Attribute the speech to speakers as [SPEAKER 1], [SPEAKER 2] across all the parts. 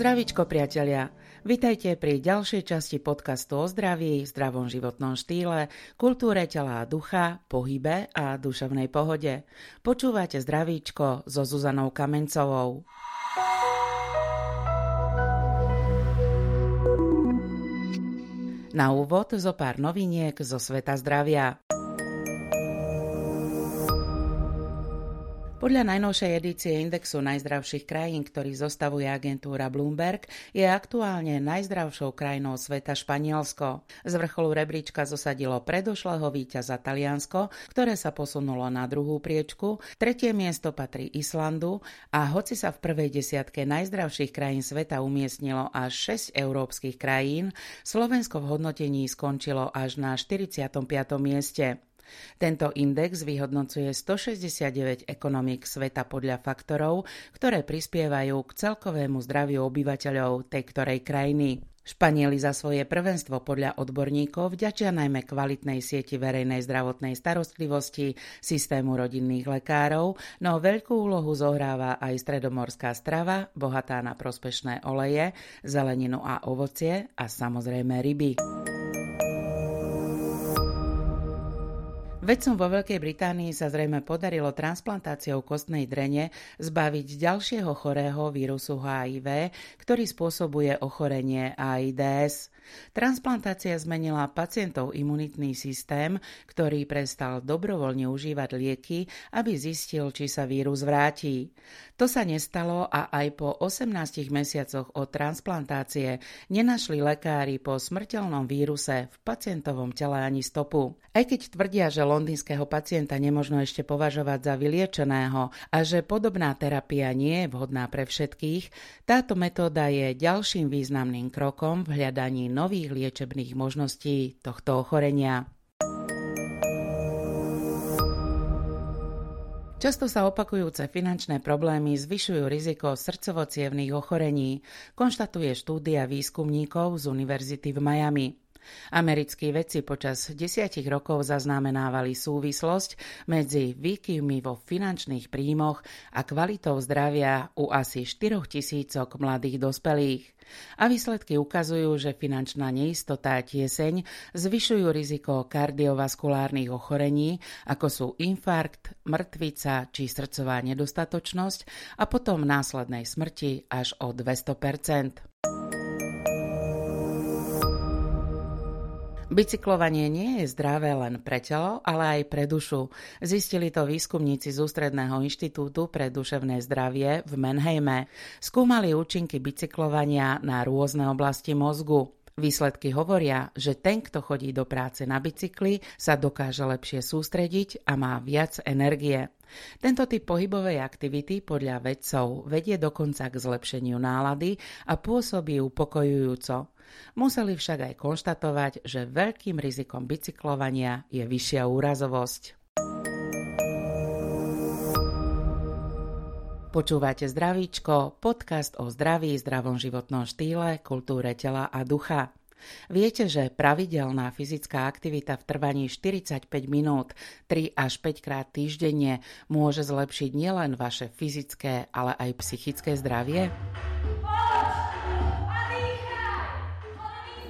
[SPEAKER 1] Zdravíčko priatelia, vitajte pri ďalšej časti podcastu o zdraví, zdravom životnom štýle, kultúre tela a ducha, pohybe a duševnej pohode. Počúvate Zdravíčko so Zuzanou Kamencovou. Na úvod zo pár noviniek zo sveta zdravia. Podľa najnovšej edície indexu najzdravších krajín, ktorý zostavuje agentúra Bloomberg, je aktuálne najzdravšou krajinou sveta Španielsko. Z vrcholu rebríčka zosadilo predošlého víťaza Taliansko, ktoré sa posunulo na druhú priečku. Tretie miesto patrí Islandu a hoci sa v prvej desiatke najzdravších krajín sveta umiestnilo až 6 európskych krajín, Slovensko v hodnotení skončilo až na 45. mieste. Tento index vyhodnocuje 169 ekonomík sveta podľa faktorov, ktoré prispievajú k celkovému zdraviu obyvateľov tej ktorej krajiny. Španieli za svoje prvenstvo podľa odborníkov vďačia najmä kvalitnej sieti verejnej zdravotnej starostlivosti, systému rodinných lekárov, no veľkú úlohu zohráva aj stredomorská strava, bohatá na prospešné oleje, zeleninu a ovocie a samozrejme ryby. Vedcom vo Veľkej Británii sa zrejme podarilo transplantáciou kostnej drene zbaviť ďalšieho chorého vírusu HIV, ktorý spôsobuje ochorenie AIDS. Transplantácia zmenila pacientov imunitný systém, ktorý prestal dobrovoľne užívať lieky, aby zistil, či sa vírus vráti. To sa nestalo a aj po 18 mesiacoch od transplantácie nenašli lekári po smrteľnom víruse v pacientovom tele ani stopu. Aj keď tvrdia, že londýnskeho pacienta nemožno ešte považovať za vyliečeného a že podobná terapia nie je vhodná pre všetkých, táto metóda je ďalším významným krokom v hľadaní nových liečebných možností tohto ochorenia. Často sa opakujúce finančné problémy zvyšujú riziko srdcovo ochorení, konštatuje štúdia výskumníkov z Univerzity v Miami. Americkí vedci počas desiatich rokov zaznamenávali súvislosť medzi výkyvmi vo finančných príjmoch a kvalitou zdravia u asi 4 tisícok mladých dospelých. A výsledky ukazujú, že finančná neistota a tieseň zvyšujú riziko kardiovaskulárnych ochorení, ako sú infarkt, mŕtvica či srdcová nedostatočnosť a potom následnej smrti až o 200 Bicyklovanie nie je zdravé len pre telo, ale aj pre dušu. Zistili to výskumníci z Ústredného inštitútu pre duševné zdravie v Menhejme. Skúmali účinky bicyklovania na rôzne oblasti mozgu. Výsledky hovoria, že ten, kto chodí do práce na bicykli, sa dokáže lepšie sústrediť a má viac energie. Tento typ pohybovej aktivity podľa vedcov vedie dokonca k zlepšeniu nálady a pôsobí upokojujúco. Museli však aj konštatovať, že veľkým rizikom bicyklovania je vyššia úrazovosť. Počúvate Zdravíčko, podcast o zdraví, zdravom životnom štýle, kultúre tela a ducha. Viete, že pravidelná fyzická aktivita v trvaní 45 minút 3 až 5 krát týždenne môže zlepšiť nielen vaše fyzické, ale aj psychické zdravie?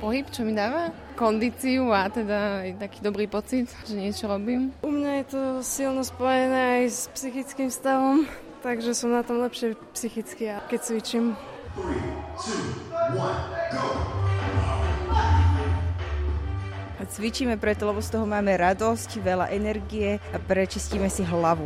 [SPEAKER 2] pohyb, čo mi dáva kondíciu a teda aj taký dobrý pocit, že niečo robím.
[SPEAKER 3] U mňa je to silno spojené aj s psychickým stavom, takže som na tom lepšie psychicky, keď cvičím.
[SPEAKER 4] A cvičíme preto, lebo z toho máme radosť, veľa energie a prečistíme si hlavu.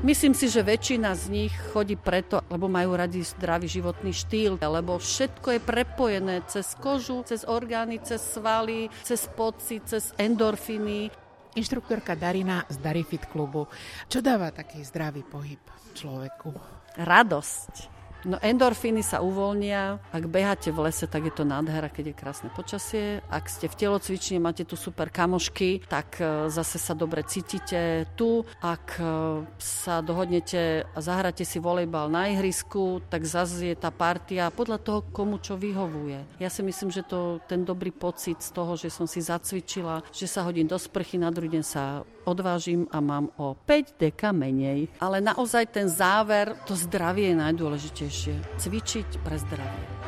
[SPEAKER 5] Myslím si, že väčšina z nich chodí preto, lebo majú radi zdravý životný štýl, lebo všetko je prepojené cez kožu, cez orgány, cez svaly, cez pocit, cez endorfiny.
[SPEAKER 1] Inštruktorka Darina z Darifit klubu. Čo dáva taký zdravý pohyb človeku?
[SPEAKER 5] Radosť No endorfíny sa uvoľnia. Ak beháte v lese, tak je to nádhera, keď je krásne počasie. Ak ste v telocvični, máte tu super kamošky, tak e, zase sa dobre cítite tu. Ak e, sa dohodnete a zahráte si volejbal na ihrisku, tak zase je tá partia podľa toho, komu čo vyhovuje. Ja si myslím, že to ten dobrý pocit z toho, že som si zacvičila, že sa hodím do sprchy, na druhý deň sa odvážim a mám o 5 deka menej. Ale naozaj ten záver, to zdravie je najdôležitejšie. Cvičiť pre zdravie.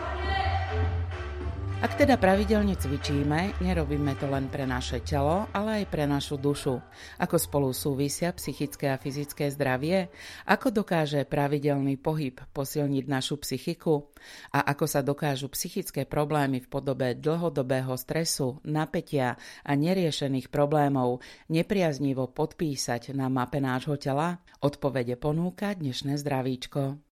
[SPEAKER 1] Ak teda pravidelne cvičíme, nerobíme to len pre naše telo, ale aj pre našu dušu. Ako spolu súvisia psychické a fyzické zdravie? Ako dokáže pravidelný pohyb posilniť našu psychiku? A ako sa dokážu psychické problémy v podobe dlhodobého stresu, napätia a neriešených problémov nepriaznivo podpísať na mape nášho tela? Odpovede ponúka dnešné zdravíčko.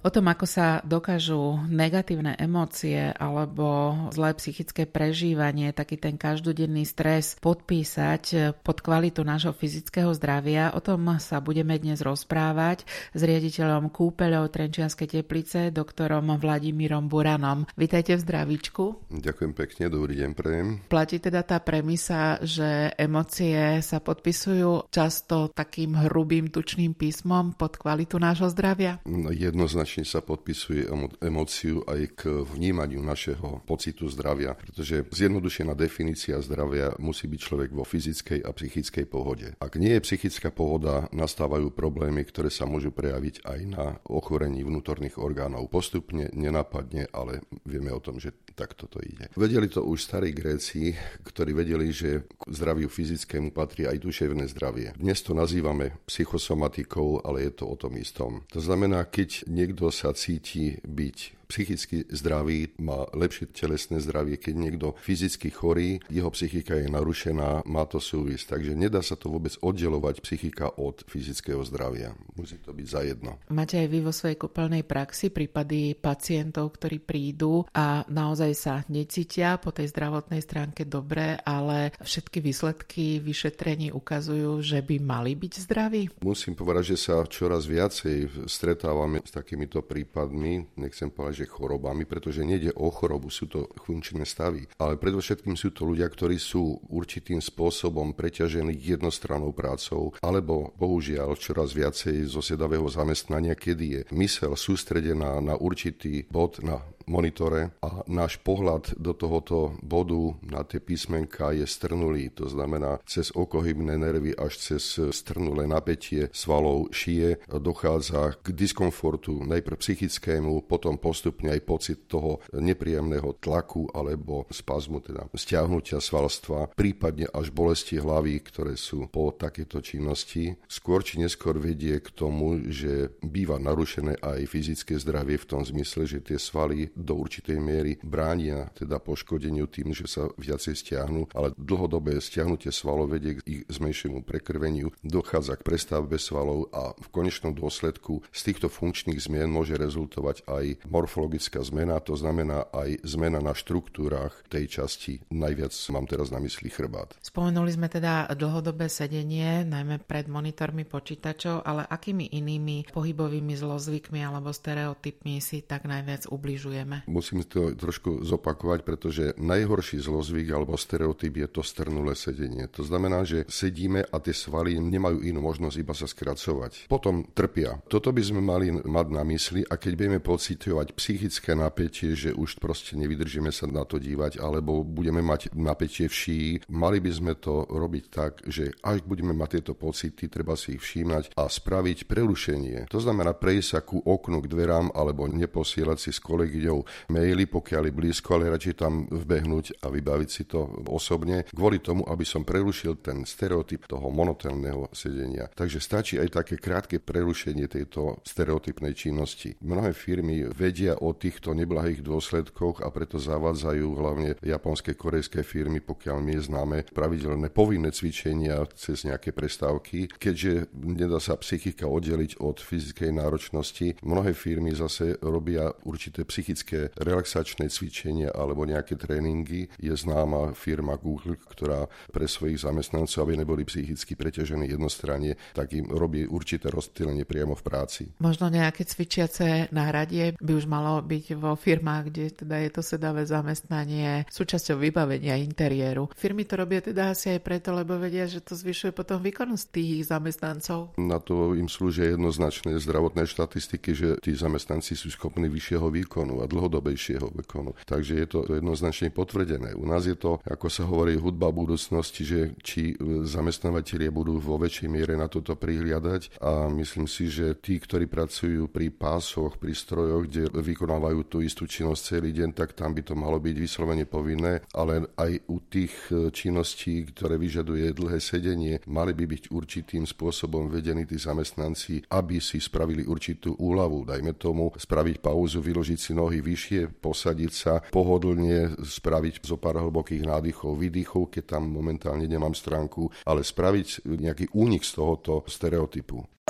[SPEAKER 1] O tom, ako sa dokážu negatívne emócie alebo zlé psychické prežívanie, taký ten každodenný stres podpísať pod kvalitu nášho fyzického zdravia, o tom sa budeme dnes rozprávať s riaditeľom kúpeľov Trenčianskej teplice, doktorom Vladimírom Buranom. Vítajte v zdravíčku.
[SPEAKER 6] Ďakujem pekne, dobrý deň prejem.
[SPEAKER 1] Platí teda tá premisa, že emócie sa podpisujú často takým hrubým tučným písmom pod kvalitu nášho zdravia?
[SPEAKER 6] No, jednoznačne jednoznačne sa podpisuje emóciu aj k vnímaniu našeho pocitu zdravia, pretože zjednodušená definícia zdravia musí byť človek vo fyzickej a psychickej pohode. Ak nie je psychická pohoda, nastávajú problémy, ktoré sa môžu prejaviť aj na ochorení vnútorných orgánov. Postupne, nenapadne, ale vieme o tom, že takto to ide. Vedeli to už starí Gréci, ktorí vedeli, že k zdraviu fyzickému patrí aj duševné zdravie. Dnes to nazývame psychosomatikou, ale je to o tom istom. To znamená, keď niekto kto sa cíti byť psychicky zdravý, má lepšie telesné zdravie, keď niekto fyzicky chorý, jeho psychika je narušená, má to súvisť. Takže nedá sa to vôbec oddelovať psychika od fyzického zdravia. Musí to byť za jedno.
[SPEAKER 1] Máte aj vy vo svojej kúpeľnej praxi prípady pacientov, ktorí prídu a naozaj sa necítia po tej zdravotnej stránke dobre, ale všetky výsledky vyšetrení ukazujú, že by mali byť zdraví?
[SPEAKER 6] Musím povedať, že sa čoraz viacej stretávame s takýmito prípadmi, nechcem povedať, že chorobami, pretože nejde o chorobu, sú to funkčné stavy. Ale predovšetkým sú to ľudia, ktorí sú určitým spôsobom preťažení jednostrannou prácou, alebo bohužiaľ čoraz viacej zo sedavého zamestnania, kedy je mysel sústredená na určitý bod, na monitore a náš pohľad do tohoto bodu na tie písmenka je strnulý. To znamená, cez okohybné nervy až cez strnulé napätie svalov šie dochádza k diskomfortu, najprv psychickému, potom postupne aj pocit toho nepríjemného tlaku alebo spazmu, teda stiahnutia svalstva, prípadne až bolesti hlavy, ktoré sú po takéto činnosti. Skôr či neskôr vedie k tomu, že býva narušené aj fyzické zdravie v tom zmysle, že tie svaly do určitej miery bránia teda poškodeniu tým, že sa viacej stiahnu, ale dlhodobé stiahnutie svalov vedie k ich zmenšiemu prekrveniu, dochádza k prestavbe svalov a v konečnom dôsledku z týchto funkčných zmien môže rezultovať aj morfologická zmena, to znamená aj zmena na štruktúrach tej časti. Najviac mám teraz na mysli chrbát.
[SPEAKER 1] Spomenuli sme teda dlhodobé sedenie, najmä pred monitormi počítačov, ale akými inými pohybovými zlozvykmi alebo stereotypmi si tak najviac ubližujeme?
[SPEAKER 6] Musím to trošku zopakovať, pretože najhorší zlozvyk alebo stereotyp je to strnulé sedenie. To znamená, že sedíme a tie svaly nemajú inú možnosť iba sa skracovať. Potom trpia. Toto by sme mali mať na mysli a keď budeme pocitovať psychické napätie, že už proste nevydržíme sa na to dívať alebo budeme mať napätie v šíji, mali by sme to robiť tak, že až budeme mať tieto pocity, treba si ich všímať a spraviť prerušenie. To znamená prejsť sa ku oknu, k dverám alebo neposielať si s kolegyňou maily, pokiaľ je blízko, ale radšej tam vbehnúť a vybaviť si to osobne, kvôli tomu, aby som prerušil ten stereotyp toho monotelného sedenia. Takže stačí aj také krátke prerušenie tejto stereotypnej činnosti. Mnohé firmy vedia o týchto neblahých dôsledkoch a preto zavádzajú hlavne japonské, korejské firmy, pokiaľ my známe, pravidelné povinné cvičenia cez nejaké prestávky, keďže nedá sa psychika oddeliť od fyzickej náročnosti. Mnohé firmy zase robia určité psychické relaxačné cvičenia alebo nejaké tréningy, je známa firma Google, ktorá pre svojich zamestnancov, aby neboli psychicky preťažení jednostranne, tak im robí určité rozptýlenie priamo v práci.
[SPEAKER 7] Možno nejaké cvičiace náradie by už malo byť vo firmách, kde teda je to sedavé zamestnanie súčasťou vybavenia interiéru. Firmy to robia teda asi aj preto, lebo vedia, že to zvyšuje potom výkonnosť tých zamestnancov.
[SPEAKER 6] Na to im slúžia jednoznačné zdravotné štatistiky, že tí zamestnanci sú schopní vyššieho výkonu a dlhodobejšieho výkonu. Takže je to jednoznačne potvrdené. U nás je to, ako sa hovorí, hudba budúcnosti, že či zamestnávateľie budú vo väčšej miere na toto prihliadať a myslím si, že tí, ktorí pracujú pri pásoch, pri strojoch, kde vykonávajú tú istú činnosť celý deň, tak tam by to malo byť vyslovene povinné, ale aj u tých e, činností, ktoré vyžaduje dlhé sedenie, mali by byť určitým spôsobom vedení tí zamestnanci, aby si spravili určitú úľavu. Dajme tomu spraviť pauzu, vyložiť si nohy vyššie, posadiť sa, pohodlne spraviť zo pár hlbokých nádychov, výdychov, keď tam momentálne nemám stránku, ale spraviť nejaký únik z tohoto stereotypu.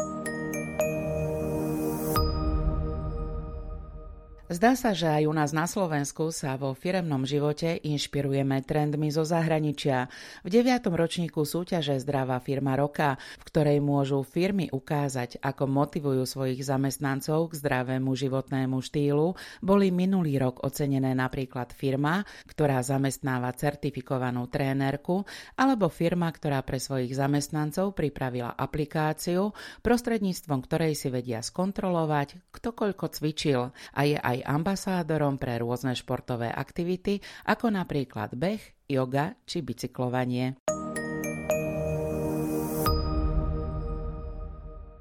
[SPEAKER 1] Zdá sa, že aj u nás na Slovensku sa vo firemnom živote inšpirujeme trendmi zo zahraničia. V 9. ročníku súťaže Zdravá firma roka, v ktorej môžu firmy ukázať, ako motivujú svojich zamestnancov k zdravému životnému štýlu, boli minulý rok ocenené napríklad firma, ktorá zamestnáva certifikovanú trénerku, alebo firma, ktorá pre svojich zamestnancov pripravila aplikáciu, prostredníctvom ktorej si vedia skontrolovať, kto koľko cvičil a je aj ambasádorom pre rôzne športové aktivity, ako napríklad beh, yoga či bicyklovanie.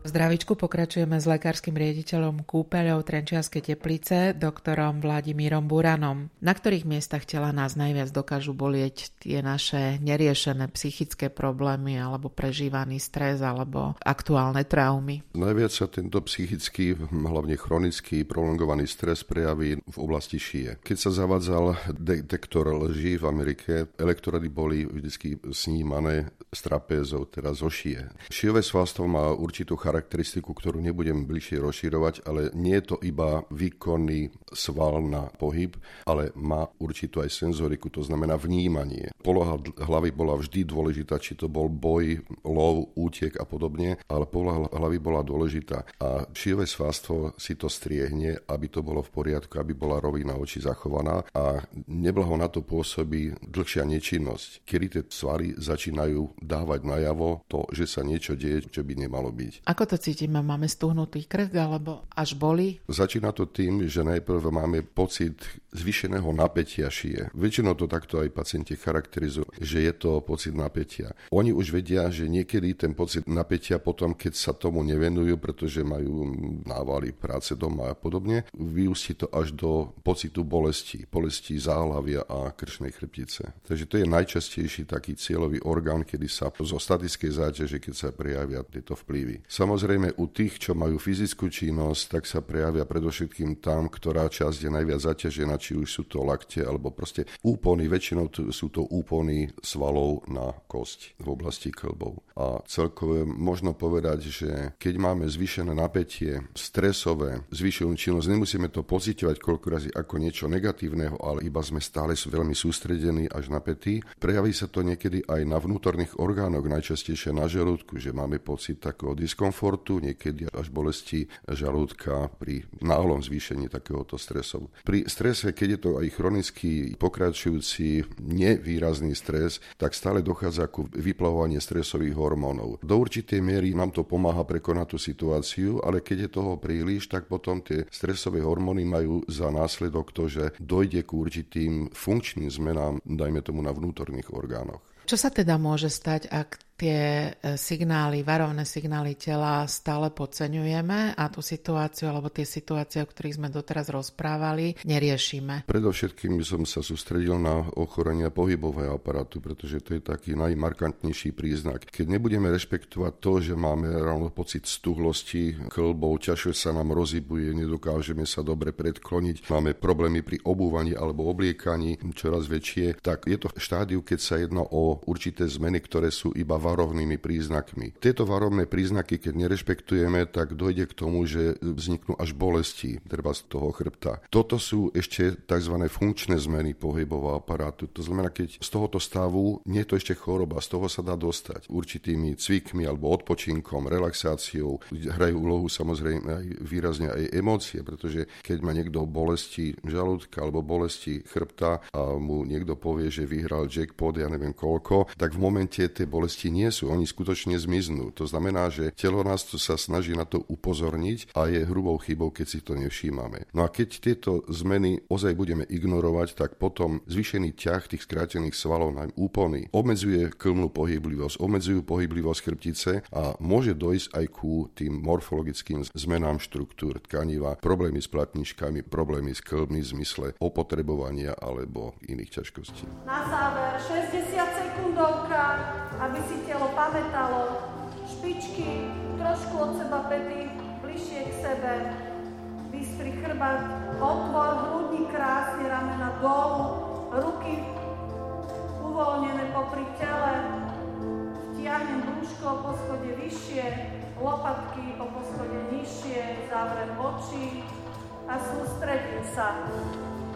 [SPEAKER 7] Zdravičku pokračujeme s lekárskym riaditeľom kúpeľov Trenčianskej teplice, doktorom Vladimírom Buranom. Na ktorých miestach tela nás najviac dokážu bolieť tie naše neriešené psychické problémy alebo prežívaný stres alebo aktuálne traumy?
[SPEAKER 6] Najviac sa tento psychický, hlavne chronický, prolongovaný stres prejaví v oblasti šie. Keď sa zavádzal detektor lží v Amerike, elektrody boli vždy snímané z trapézov, teda zo šie. Šijové svalstvo má určitú charakteristiku charakteristiku, ktorú nebudem bližšie rozširovať, ale nie je to iba výkonný sval na pohyb, ale má určitú aj senzoriku, to znamená vnímanie. Poloha hlavy bola vždy dôležitá, či to bol boj, lov, útek a podobne, ale poloha hlavy bola dôležitá. A šíve svalstvo si to striehne, aby to bolo v poriadku, aby bola rovina oči zachovaná a neblaho na to pôsobí dlhšia nečinnosť, kedy tie svaly začínajú dávať najavo to, že sa niečo deje, čo by nemalo byť.
[SPEAKER 7] Ako to cítime? Máme stuhnutý krk alebo až boli?
[SPEAKER 6] Začína to tým, že najprv máme pocit zvýšeného napätia šie. Väčšinou to takto aj pacienti charakterizujú, že je to pocit napätia. Oni už vedia, že niekedy ten pocit napätia potom, keď sa tomu nevenujú, pretože majú návaly práce doma a podobne, vyústi to až do pocitu bolesti, bolesti záhlavia a kršnej chrbtice. Takže to je najčastejší taký cieľový orgán, kedy sa zo statickej záťaže, keď sa prejavia tieto vplyvy. Samozrejme, Samozrejme, u tých, čo majú fyzickú činnosť, tak sa prejavia predovšetkým tam, ktorá časť je najviac zaťažená, či už sú to lakte, alebo proste úpony, väčšinou sú to úpony svalov na kosť v oblasti klbov. A celkové možno povedať, že keď máme zvýšené napätie, stresové, zvýšenú činnosť, nemusíme to pocitovať koľko razy ako niečo negatívneho, ale iba sme stále veľmi sústredení až napätí. Prejaví sa to niekedy aj na vnútorných orgánoch, najčastejšie na žalúdku, že máme pocit takého diskomfortu, diskomfortu, niekedy až bolesti žalúdka pri náhlom zvýšení takéhoto stresu. Pri strese, keď je to aj chronický pokračujúci nevýrazný stres, tak stále dochádza ku vyplavovanie stresových hormónov. Do určitej miery nám to pomáha prekonať tú situáciu, ale keď je toho príliš, tak potom tie stresové hormóny majú za následok to, že dojde ku určitým funkčným zmenám, dajme tomu na vnútorných orgánoch.
[SPEAKER 7] Čo sa teda môže stať, ak tie e, signály, varovné signály tela stále podceňujeme a tú situáciu alebo tie situácie, o ktorých sme doteraz rozprávali, neriešime.
[SPEAKER 6] Predovšetkým by som sa sústredil na ochorenia pohybového aparátu, pretože to je taký najmarkantnejší príznak. Keď nebudeme rešpektovať to, že máme ráno pocit stuhlosti klbov, ťažšie sa nám rozhybuje, nedokážeme sa dobre predkloniť, máme problémy pri obúvaní alebo obliekaní čoraz väčšie, tak je to v štádiu, keď sa jedná o určité zmeny, ktoré sú iba varovnými príznakmi. Tieto varovné príznaky, keď nerešpektujeme, tak dojde k tomu, že vzniknú až bolesti, treba z toho chrbta. Toto sú ešte tzv. funkčné zmeny pohybového aparátu. To znamená, keď z tohoto stavu nie je to ešte choroba, z toho sa dá dostať určitými cvikmi alebo odpočinkom, relaxáciou. Hrajú úlohu samozrejme aj výrazne aj emócie, pretože keď má niekto bolesti žalúdka alebo bolesti chrbta a mu niekto povie, že vyhral jackpot, ja neviem koľko, tak v momente tie bolesti nie sú, oni skutočne zmiznú. To znamená, že telo nás sa snaží na to upozorniť a je hrubou chybou, keď si to nevšímame. No a keď tieto zmeny ozaj budeme ignorovať, tak potom zvýšený ťah tých skrátených svalov na úpony obmedzuje klmnú pohyblivosť, obmedzujú pohyblivosť chrbtice a môže dojsť aj ku tým morfologickým zmenám štruktúr tkaniva, problémy s platničkami, problémy s klbmi zmysle opotrebovania alebo iných ťažkostí.
[SPEAKER 8] Na záver 60 sekundovka, aby si telo pamätalo. Špičky, trošku od seba pety, bližšie k sebe. Vystrý chrbát, otvor, hrudník krásne, ramena dolu, ruky uvoľnené popri tele. Vtiahnem brúško po schode vyššie, lopatky po poschode nižšie, zavrem oči a sústredím sa.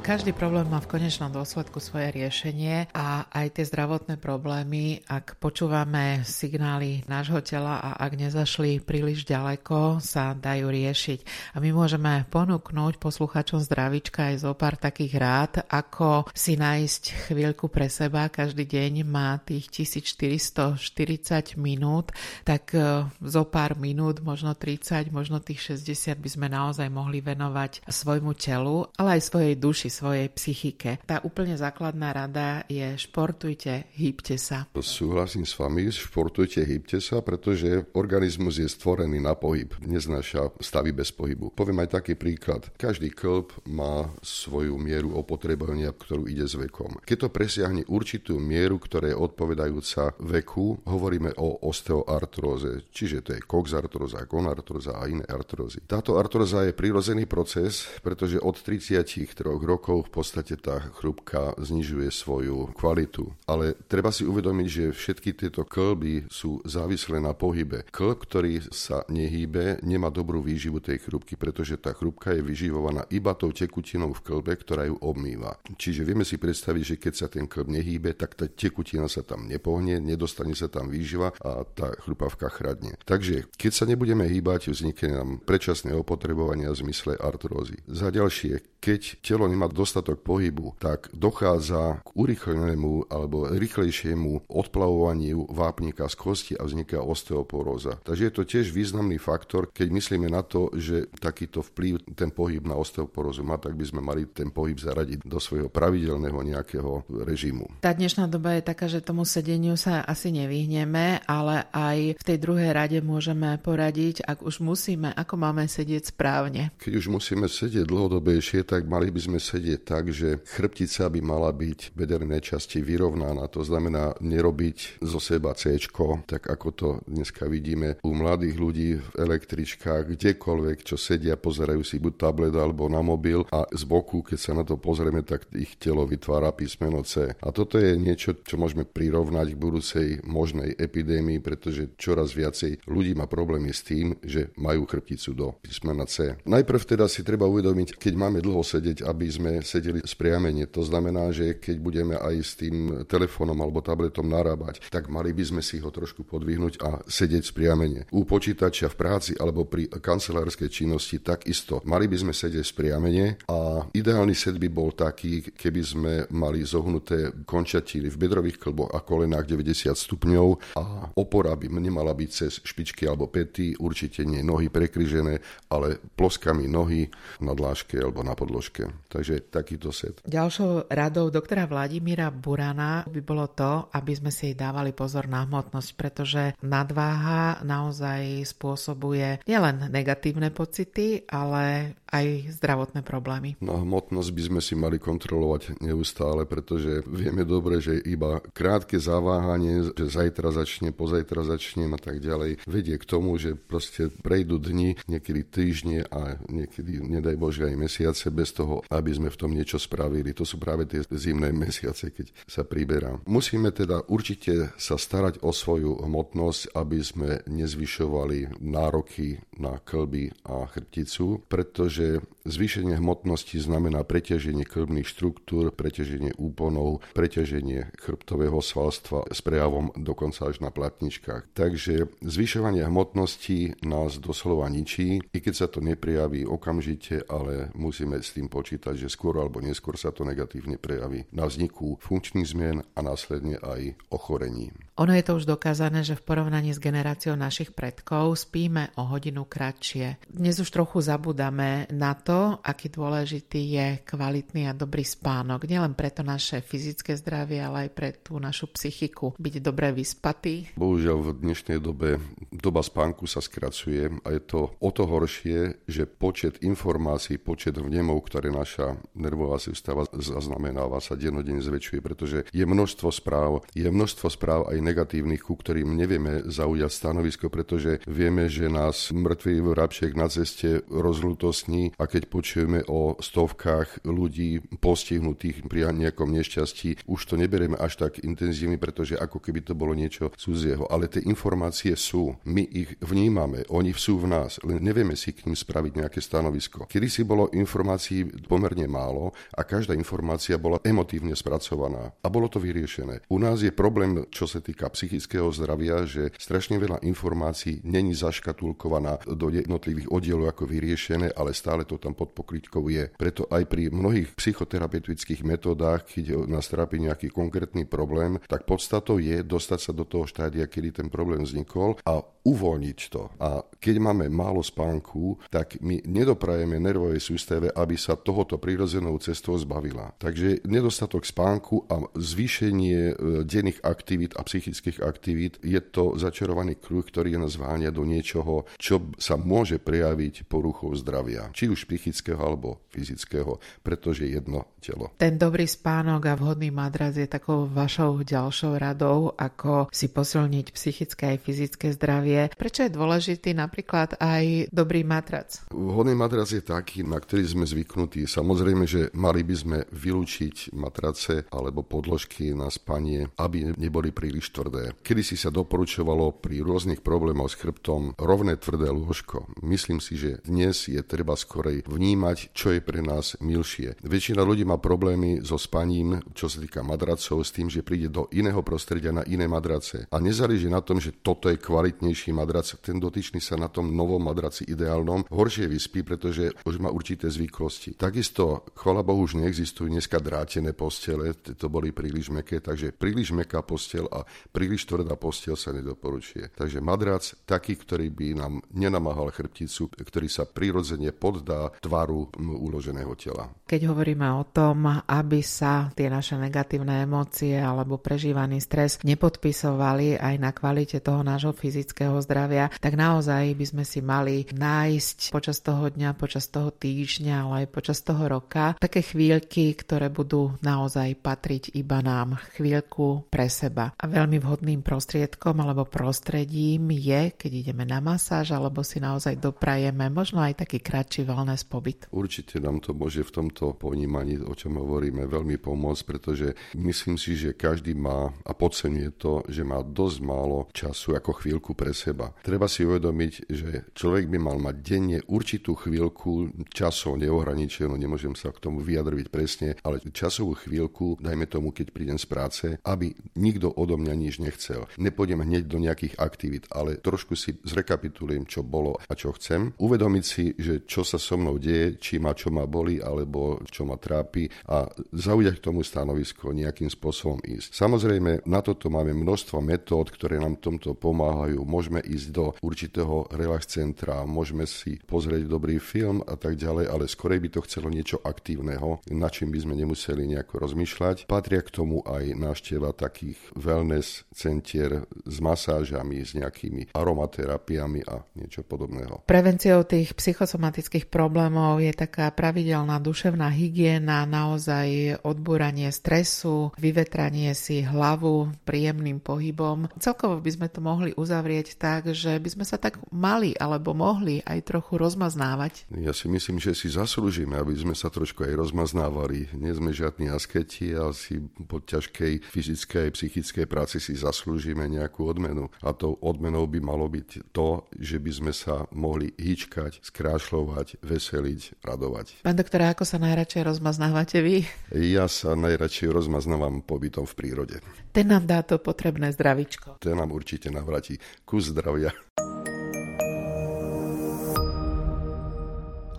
[SPEAKER 7] Každý problém má v konečnom dôsledku svoje riešenie a aj tie zdravotné problémy, ak počúvame signály nášho tela a ak nezašli príliš ďaleko, sa dajú riešiť. A my môžeme ponúknuť posluchačom zdravička aj zo pár takých rád, ako si nájsť chvíľku pre seba. Každý deň má tých 1440 minút, tak e, zo pár minút, možno 30, možno tých 60 by sme naozaj mohli venovať svojmu telu, ale aj svojej duši, svojej psychike. Tá úplne základná rada je športujte, hýbte sa.
[SPEAKER 6] Súhlasím s vami, športujte, hýbte sa, pretože organizmus je stvorený na pohyb, neznáša stavy bez pohybu. Poviem aj taký príklad. Každý klb má svoju mieru opotrebovania, ktorú ide s vekom. Keď to presiahne určitú mieru, ktorá je odpovedajúca veku, hovoríme o osteoartróze, čiže to je koxartróza, gonartróza a iné artrózy. Táto artróza je prirodzený proces, pretože od 33 rokov rokov v podstate tá chrúbka znižuje svoju kvalitu. Ale treba si uvedomiť, že všetky tieto klby sú závislé na pohybe. Klb, ktorý sa nehýbe, nemá dobrú výživu tej chrúbky, pretože tá chrúbka je vyživovaná iba tou tekutinou v klbe, ktorá ju obmýva. Čiže vieme si predstaviť, že keď sa ten klb nehýbe, tak tá tekutina sa tam nepohne, nedostane sa tam výživa a tá chrupavka chradne. Takže keď sa nebudeme hýbať, vznikne nám predčasné opotrebovanie v zmysle artrózy. Za ďalšie, keď telo nemá dostatok pohybu, tak dochádza k urychlenému alebo rýchlejšiemu odplavovaniu vápnika z kosti a vzniká osteoporóza. Takže je to tiež významný faktor, keď myslíme na to, že takýto vplyv ten pohyb na osteoporózu má, tak by sme mali ten pohyb zaradiť do svojho pravidelného nejakého režimu.
[SPEAKER 7] Tá dnešná doba je taká, že tomu sedeniu sa asi nevyhneme, ale aj v tej druhej rade môžeme poradiť, ak už musíme, ako máme sedieť správne.
[SPEAKER 6] Keď už musíme sedieť dlhodobejšie, tak mali by sme sedieť vedieť tak, že chrbtica by mala byť v bedernej časti vyrovnaná. To znamená nerobiť zo seba C, tak ako to dneska vidíme u mladých ľudí v električkách, kdekoľvek, čo sedia, pozerajú si buď tablet alebo na mobil a z boku, keď sa na to pozrieme, tak ich telo vytvára písmeno C. A toto je niečo, čo môžeme prirovnať k budúcej možnej epidémii, pretože čoraz viacej ľudí má problémy s tým, že majú chrbticu do písmena C. Najprv teda si treba uvedomiť, keď máme dlho sedieť, aby sme sedeli spriamene. To znamená, že keď budeme aj s tým telefónom alebo tabletom narábať, tak mali by sme si ho trošku podvihnúť a sedieť spriamene. U počítača v práci alebo pri kancelárskej činnosti takisto. Mali by sme sedieť spriamene a ideálny set by bol taký, keby sme mali zohnuté končatiny v bedrových klboch a kolenách 90 stupňov a opora by nemala byť cez špičky alebo pety, určite nie nohy prekryžené, ale ploskami nohy na dláške alebo na podložke. Takže takýto set.
[SPEAKER 7] Ďalšou radou doktora Vladimíra Burana by bolo to, aby sme si dávali pozor na hmotnosť, pretože nadváha naozaj spôsobuje nielen negatívne pocity, ale aj zdravotné problémy.
[SPEAKER 6] No hmotnosť by sme si mali kontrolovať neustále, pretože vieme dobre, že iba krátke zaváhanie, že zajtra začne, pozajtra začnem a tak ďalej, vedie k tomu, že proste prejdú dni, niekedy týždne a niekedy, nedaj Bože, aj mesiace bez toho, aby sme v tom niečo spravili. To sú práve tie zimné mesiace, keď sa priberá. Musíme teda určite sa starať o svoju hmotnosť, aby sme nezvyšovali nároky na klby a chrbticu, pretože Yeah. Zvýšenie hmotnosti znamená preťaženie klbných štruktúr, preťaženie úponov, preťaženie chrbtového svalstva s prejavom dokonca až na platničkách. Takže zvyšovanie hmotnosti nás doslova ničí, i keď sa to neprejaví okamžite, ale musíme s tým počítať, že skôr alebo neskôr sa to negatívne prejaví na vzniku funkčných zmien a následne aj ochorení.
[SPEAKER 7] Ono je to už dokázané, že v porovnaní s generáciou našich predkov spíme o hodinu kratšie. Dnes už trochu zabudáme na to, aký dôležitý je kvalitný a dobrý spánok. Nielen pre to naše fyzické zdravie, ale aj pre tú našu psychiku. Byť dobre vyspatý.
[SPEAKER 6] Bohužiaľ v dnešnej dobe doba spánku sa skracuje a je to o to horšie, že počet informácií, počet vnemov, ktoré naša nervová sústava zaznamenáva, sa dennodenne zväčšuje, pretože je množstvo správ, je množstvo správ aj negatívnych, ku ktorým nevieme zaujať stanovisko, pretože vieme, že nás mŕtvý vrabčiek na ceste rozlutosní a keď počujeme o stovkách ľudí postihnutých pri nejakom nešťastí, už to neberieme až tak intenzívne, pretože ako keby to bolo niečo cudzieho. Ale tie informácie sú, my ich vnímame, oni sú v nás, len nevieme si k ním spraviť nejaké stanovisko. Kedy si bolo informácií pomerne málo a každá informácia bola emotívne spracovaná a bolo to vyriešené. U nás je problém, čo sa týka psychického zdravia, že strašne veľa informácií není zaškatulkovaná do jednotlivých oddielov ako vyriešené, ale stále to tam pod pokrytkou je. Preto aj pri mnohých psychoterapeutických metódach, keď nás trápi nejaký konkrétny problém, tak podstatou je dostať sa do toho štádia, kedy ten problém vznikol a uvoľniť to. A keď máme málo spánku, tak my nedoprajeme nervovej sústave, aby sa tohoto prírodzenou cestou zbavila. Takže nedostatok spánku a zvýšenie e, denných aktivít a psychických aktivít je to začarovaný kruh, ktorý nás váňa do niečoho, čo sa môže prejaviť poruchou zdravia. Či už psychického alebo fyzického, pretože jedno telo.
[SPEAKER 7] Ten dobrý spánok a vhodný madrac je takou vašou ďalšou radou, ako si posilniť psychické aj fyzické zdravie. Prečo je dôležitý napríklad aj dobrý matrac?
[SPEAKER 6] Vhodný matrac je taký, na ktorý sme zvyknutí. Samozrejme, že mali by sme vylúčiť matrace alebo podložky na spanie, aby neboli príliš tvrdé. Kedy si sa doporučovalo pri rôznych problémoch s chrbtom rovné tvrdé lôžko. Myslím si, že dnes je treba skorej vnímať, čo je pre nás milšie. Väčšina ľudí má problémy so spaním, čo sa týka madracov, s tým, že príde do iného prostredia na iné madrace. A nezáleží na tom, že toto je kvalitnejšie najlepší madrac, ten dotyčný sa na tom novom madraci ideálnom horšie vyspí, pretože už má určité zvyklosti. Takisto, chvala Bohu, už neexistujú dneska drátené postele, to boli príliš meké, takže príliš meká postel a príliš tvrdá postel sa nedoporučuje. Takže madrac taký, ktorý by nám nenamáhal chrbticu, ktorý sa prirodzene poddá tvaru uloženého tela.
[SPEAKER 7] Keď hovoríme o tom, aby sa tie naše negatívne emócie alebo prežívaný stres nepodpisovali aj na kvalite toho nášho fyzického zdravia, tak naozaj by sme si mali nájsť počas toho dňa, počas toho týždňa, ale aj počas toho roka také chvíľky, ktoré budú naozaj patriť iba nám, chvíľku pre seba. A veľmi vhodným prostriedkom alebo prostredím je, keď ideme na masáž alebo si naozaj doprajeme možno aj taký kratší wellness pobyt.
[SPEAKER 6] Určite nám to môže v tomto ponímaní, o čom hovoríme, veľmi pomôcť, pretože myslím si, že každý má a podceňuje to, že má dosť málo času ako chvíľku pre seba. Treba si uvedomiť, že človek by mal mať denne určitú chvíľku časov neohraničenú, nemôžem sa k tomu vyjadriť presne, ale časovú chvíľku, dajme tomu, keď prídem z práce, aby nikto odo mňa nič nechcel. Nepôjdem hneď do nejakých aktivít, ale trošku si zrekapitulujem, čo bolo a čo chcem. Uvedomiť si, že čo sa so mnou deje, či ma čo ma boli, alebo čo ma trápi a zaujať k tomu stanovisko nejakým spôsobom ísť. Samozrejme, na toto máme množstvo metód, ktoré nám tomto pomáhajú. Môžeme ísť do určitého relax centra, môžeme si pozrieť dobrý film a tak ďalej, ale skorej by to chcelo niečo aktívneho, na čím by sme nemuseli nejako rozmýšľať. Patria k tomu aj návšteva takých wellness centier s masážami, s nejakými aromaterapiami a niečo podobného.
[SPEAKER 7] Prevenciou tých psychosomatických najväčších problémov je taká pravidelná duševná hygiena, naozaj odbúranie stresu, vyvetranie si hlavu príjemným pohybom. Celkovo by sme to mohli uzavrieť tak, že by sme sa tak mali alebo mohli aj trochu rozmaznávať.
[SPEAKER 6] Ja si myslím, že si zaslúžime, aby sme sa trošku aj rozmaznávali. Nie sme žiadni asketi a si po ťažkej fyzickej a psychickej práci si zaslúžime nejakú odmenu. A tou odmenou by malo byť to, že by sme sa mohli hýčkať, skrášľovať, veseliť, radovať.
[SPEAKER 7] Pán doktor, ako sa najradšej rozmaznávate vy?
[SPEAKER 6] Ja sa najradšej rozmaznávam pobytom v prírode.
[SPEAKER 7] Ten nám dá to potrebné zdravičko.
[SPEAKER 6] Ten nám určite navráti kus zdravia.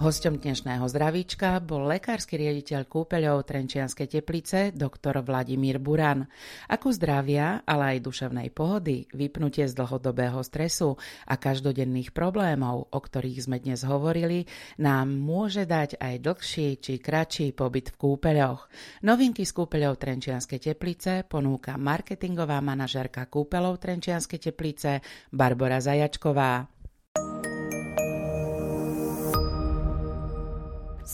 [SPEAKER 1] Hostom dnešného zdravíčka bol lekársky riaditeľ kúpeľov Trenčianskej teplice doktor Vladimír Buran. Ako zdravia, ale aj duševnej pohody, vypnutie z dlhodobého stresu a každodenných problémov, o ktorých sme dnes hovorili, nám môže dať aj dlhší či kratší pobyt v kúpeľoch. Novinky z kúpeľov Trenčianskej teplice ponúka marketingová manažerka kúpeľov Trenčianskej teplice Barbara Zajačková.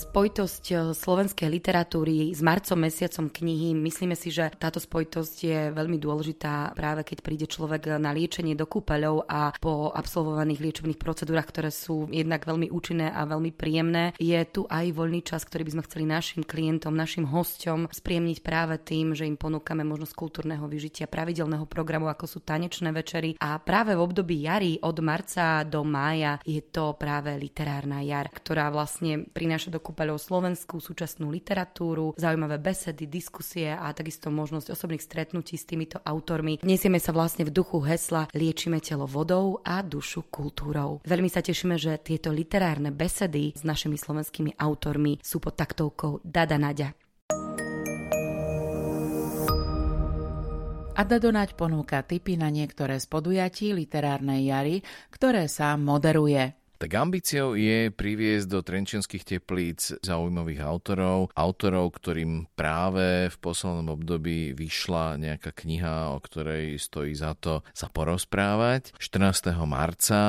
[SPEAKER 9] Spojitosť eh, slovenskej literatúry s marcom mesiacom knihy. Myslíme si, že táto spojitosť je veľmi dôležitá práve keď príde človek na liečenie do kúpeľov a po absolvovaných liečebných procedúrach, ktoré sú jednak veľmi účinné a veľmi príjemné, je tu aj voľný čas, ktorý by sme chceli našim klientom, našim hosťom spriemniť práve tým, že im ponúkame možnosť kultúrneho vyžitia, pravidelného programu, ako sú tanečné večery. A práve v období jary od marca do mája je to práve literárna jar, ktorá vlastne prináša do kúpeľov slovenskú súčasnú literatúru, zaujímavé besedy, diskusie a takisto možnosť osobných stretnutí s týmito autormi. Nesieme sa vlastne v duchu hesla Liečime telo vodou a dušu kultúrou. Veľmi sa tešíme, že tieto literárne besedy s našimi slovenskými autormi sú pod taktovkou Dada Naďa.
[SPEAKER 1] Ada Donať ponúka tipy na niektoré z podujatí literárnej jary, ktoré sa moderuje.
[SPEAKER 10] Tak ambíciou je priviesť do Trenčianských teplíc zaujímavých autorov, autorov, ktorým práve v poslednom období vyšla nejaká kniha, o ktorej stojí za to sa porozprávať. 14. marca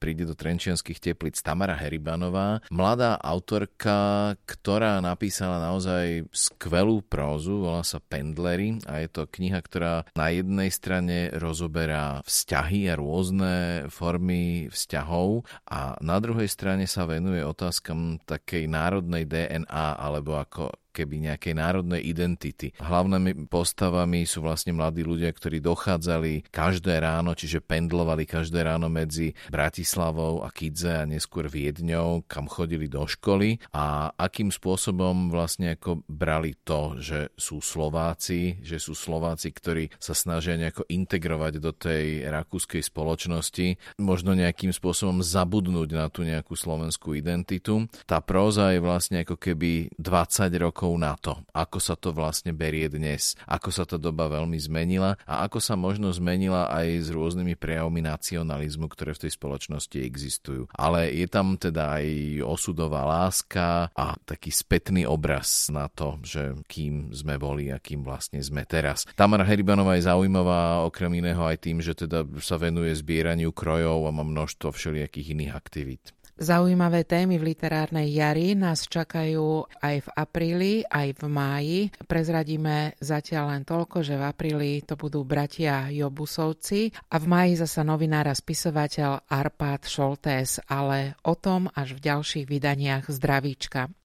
[SPEAKER 10] príde do Trenčianských teplíc Tamara Heribanová, mladá autorka, ktorá napísala naozaj skvelú prózu, volá sa Pendlery a je to kniha, ktorá na jednej strane rozoberá vzťahy a rôzne formy vzťahov a na druhej strane sa venuje otázkam takej národnej DNA, alebo ako keby nejakej národnej identity. Hlavnými postavami sú vlastne mladí ľudia, ktorí dochádzali každé ráno, čiže pendlovali každé ráno medzi Bratislavou a Kidze a neskôr Viedňou, kam chodili do školy a akým spôsobom vlastne ako brali to, že sú Slováci, že sú Slováci, ktorí sa snažia nejako integrovať do tej rakúskej spoločnosti, možno nejakým spôsobom zabudnúť na tú nejakú slovenskú identitu. Tá próza je vlastne ako keby 20 rokov rokov na to, ako sa to vlastne berie dnes, ako sa tá doba veľmi zmenila a ako sa možno zmenila aj s rôznymi prejavmi nacionalizmu, ktoré v tej spoločnosti existujú. Ale je tam teda aj osudová láska a taký spätný obraz na to, že kým sme boli a kým vlastne sme teraz. Tamara Heribanová je zaujímavá okrem iného aj tým, že teda sa venuje zbieraniu krojov a má množstvo všelijakých iných aktivít.
[SPEAKER 7] Zaujímavé témy v literárnej jari nás čakajú aj v apríli, aj v máji. Prezradíme zatiaľ len toľko, že v apríli to budú bratia Jobusovci a v máji zasa novinár a spisovateľ Arpad Šoltés, ale o tom až v ďalších vydaniach Zdravíčka.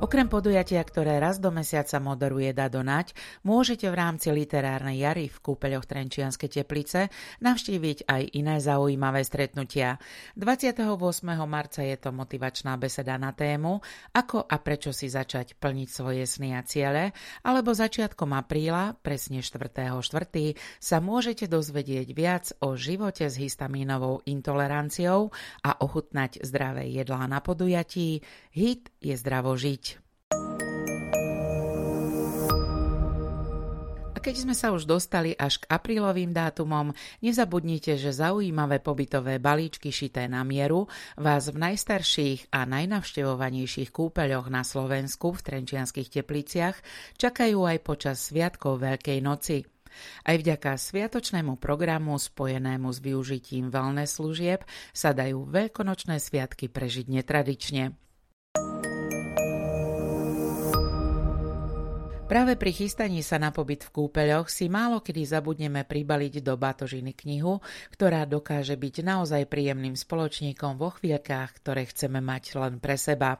[SPEAKER 1] Okrem podujatia, ktoré raz do mesiaca moderuje Dado Nať, môžete v rámci literárnej jary v kúpeľoch Trenčianskej teplice navštíviť aj iné zaujímavé stretnutia. 28. marca je to motivačná beseda na tému ako a prečo si začať plniť svoje sny a ciele, alebo začiatkom apríla, presne 4.4., sa môžete dozvedieť viac o živote s histamínovou intoleranciou a ochutnať zdravé jedlá na podujatí Hit je zdravo žiť. Keď sme sa už dostali až k aprílovým dátumom, nezabudnite, že zaujímavé pobytové balíčky šité na mieru vás v najstarších a najnavštevovanejších kúpeľoch na Slovensku v Trenčianských tepliciach čakajú aj počas Sviatkov Veľkej noci. Aj vďaka sviatočnému programu spojenému s využitím wellness služieb sa dajú veľkonočné sviatky prežiť netradične. Práve pri chystaní sa na pobyt v kúpeľoch si málo kedy zabudneme pribaliť do batožiny knihu, ktorá dokáže byť naozaj príjemným spoločníkom vo chvíľkách, ktoré chceme mať len pre seba.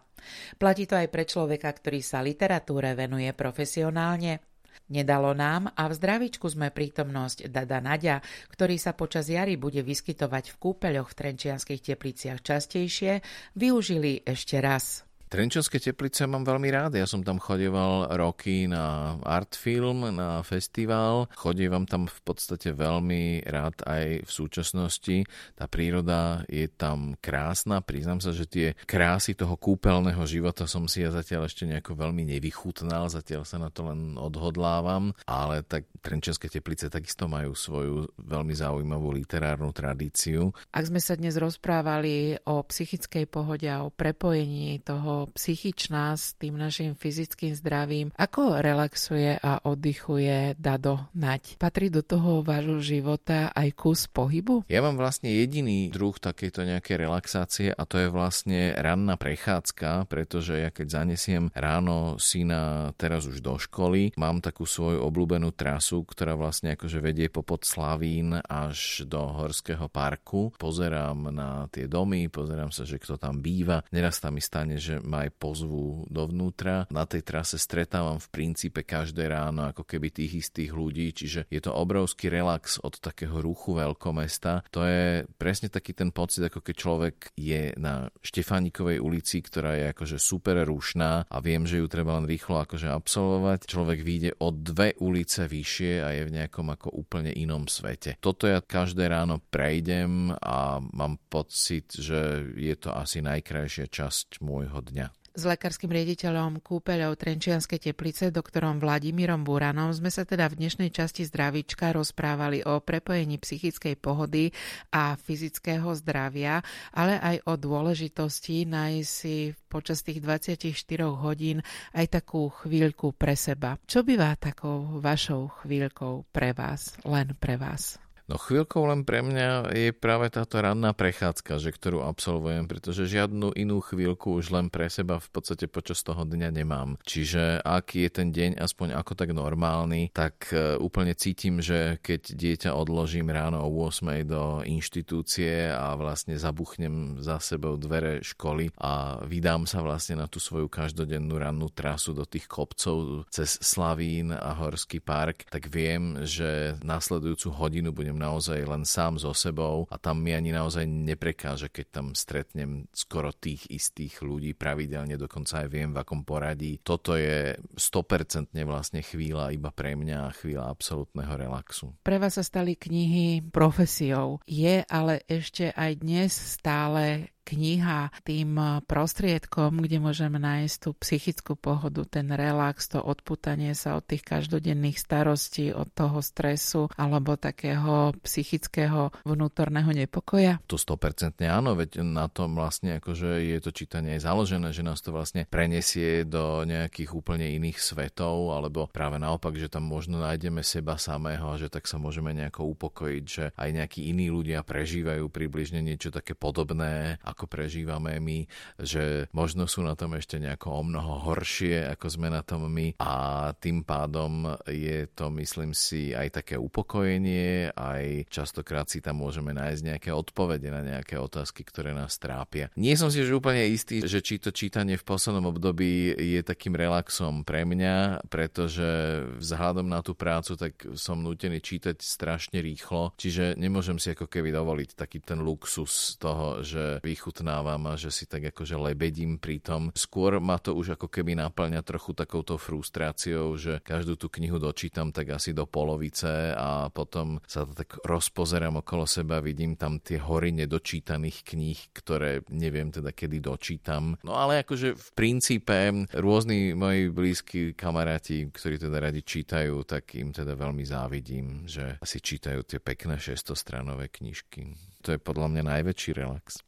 [SPEAKER 1] Platí to aj pre človeka, ktorý sa literatúre venuje profesionálne. Nedalo nám a v zdravičku sme prítomnosť Dada Nadia, ktorý sa počas jary bude vyskytovať v kúpeľoch v Trenčianských tepliciach častejšie, využili ešte raz.
[SPEAKER 10] Trenčanské teplice mám veľmi rád. Ja som tam chodeval roky na artfilm, na festival. Chodievam tam v podstate veľmi rád aj v súčasnosti. Tá príroda je tam krásna. Priznám sa, že tie krásy toho kúpeľného života som si ja zatiaľ ešte nejako veľmi nevychutnal. Zatiaľ sa na to len odhodlávam. Ale tak Trenčanské teplice takisto majú svoju veľmi zaujímavú literárnu tradíciu.
[SPEAKER 7] Ak sme sa dnes rozprávali o psychickej pohode a o prepojení toho psychičná s tým našim fyzickým zdravím. Ako relaxuje a oddychuje Dado Nať? Patrí do toho vášho života aj kus pohybu?
[SPEAKER 10] Ja mám vlastne jediný druh takejto nejakej relaxácie a to je vlastne ranná prechádzka, pretože ja keď zanesiem ráno syna teraz už do školy, mám takú svoju obľúbenú trasu, ktorá vlastne akože vedie popod Slavín až do Horského parku. Pozerám na tie domy, pozerám sa, že kto tam býva. Neraz tam mi stane, že ma aj pozvú dovnútra. Na tej trase stretávam v princípe každé ráno ako keby tých istých ľudí, čiže je to obrovský relax od takého ruchu veľkomesta. To je presne taký ten pocit, ako keď človek je na Štefánikovej ulici, ktorá je akože super rušná a viem, že ju treba len rýchlo akože absolvovať. Človek vyjde o dve ulice vyššie a je v nejakom ako úplne inom svete. Toto ja každé ráno prejdem a mám pocit, že je to asi najkrajšia časť môjho dňa.
[SPEAKER 7] S lekárskym riaditeľom kúpeľov Trenčianskej teplice, doktorom Vladimírom Buranom, sme sa teda v dnešnej časti zdravička rozprávali o prepojení psychickej pohody a fyzického zdravia, ale aj o dôležitosti nájsť si počas tých 24 hodín aj takú chvíľku pre seba. Čo býva takou vašou chvíľkou pre vás, len pre vás?
[SPEAKER 10] No chvíľkou len pre mňa je práve táto ranná prechádzka, že ktorú absolvujem, pretože žiadnu inú chvíľku už len pre seba v podstate počas toho dňa nemám. Čiže aký je ten deň aspoň ako tak normálny, tak e, úplne cítim, že keď dieťa odložím ráno o 8 do inštitúcie a vlastne zabuchnem za sebou dvere školy a vydám sa vlastne na tú svoju každodennú rannú trasu do tých kopcov cez Slavín a Horský park, tak viem, že nasledujúcu hodinu budem naozaj len sám so sebou a tam mi ani naozaj neprekáže, keď tam stretnem skoro tých istých ľudí pravidelne, dokonca aj viem v akom poradí. Toto je 100% vlastne chvíľa iba pre mňa, chvíľa absolútneho relaxu.
[SPEAKER 7] Pre vás sa stali knihy profesiou. Je ale ešte aj dnes stále kniha tým prostriedkom, kde môžeme nájsť tú psychickú pohodu, ten relax, to odputanie sa od tých každodenných starostí, od toho stresu alebo takého psychického vnútorného nepokoja?
[SPEAKER 10] To 100% áno, veď na tom vlastne akože je to čítanie aj založené, že nás to vlastne prenesie do nejakých úplne iných svetov, alebo práve naopak, že tam možno nájdeme seba samého a že tak sa môžeme nejako upokojiť, že aj nejakí iní ľudia prežívajú približne niečo také podobné, ako prežívame my, že možno sú na tom ešte nejako o mnoho horšie, ako sme na tom my a tým pádom je to, myslím si, aj také upokojenie, aj častokrát si tam môžeme nájsť nejaké odpovede na nejaké otázky, ktoré nás trápia. Nie som si že úplne istý, že či to čítanie v poslednom období je takým relaxom pre mňa, pretože vzhľadom na tú prácu tak som nutený čítať strašne rýchlo, čiže nemôžem si ako keby dovoliť taký ten luxus toho, že vychutnávam že si tak akože lebedím pri tom. Skôr ma to už ako keby naplňa trochu takouto frustráciou, že každú tú knihu dočítam tak asi do polovice a potom sa to tak rozpozerám okolo seba, vidím tam tie hory nedočítaných kníh, ktoré neviem teda kedy dočítam. No ale akože v princípe rôzni moji blízki kamaráti, ktorí teda radi čítajú, tak im teda veľmi závidím, že si čítajú tie pekné 600 stranové knižky. To je podľa mňa najväčší relax.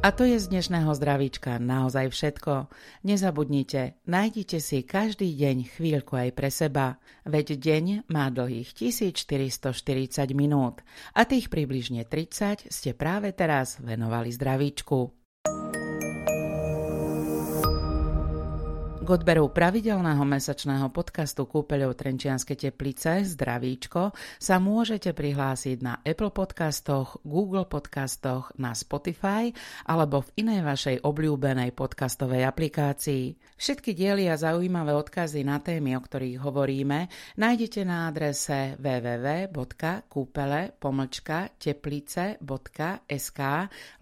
[SPEAKER 1] A to je z dnešného zdravíčka naozaj všetko. Nezabudnite, nájdite si každý deň chvíľku aj pre seba, veď deň má dlhých 1440 minút a tých približne 30 ste práve teraz venovali zdravíčku. Odberu pravidelného mesačného podcastu Kúpeľov Trenčianske teplice Zdravíčko sa môžete prihlásiť na Apple podcastoch, Google podcastoch, na Spotify alebo v inej vašej obľúbenej podcastovej aplikácii. Všetky diely a zaujímavé odkazy na témy, o ktorých hovoríme, nájdete na adrese www.kúpele-teplice.sk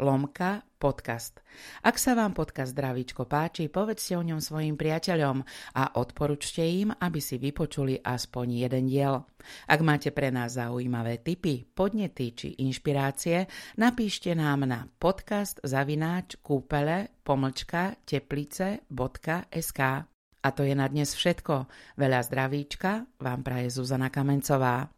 [SPEAKER 1] lomka podcast. Ak sa vám podcast Zdravíčko páči, povedzte o ňom svojim priateľom a odporúčte im, aby si vypočuli aspoň jeden diel. Ak máte pre nás zaujímavé tipy, podnety či inšpirácie, napíšte nám na podcast zavináč kúpele pomlčka teplice.sk. A to je na dnes všetko. Veľa zdravíčka vám praje Zuzana Kamencová.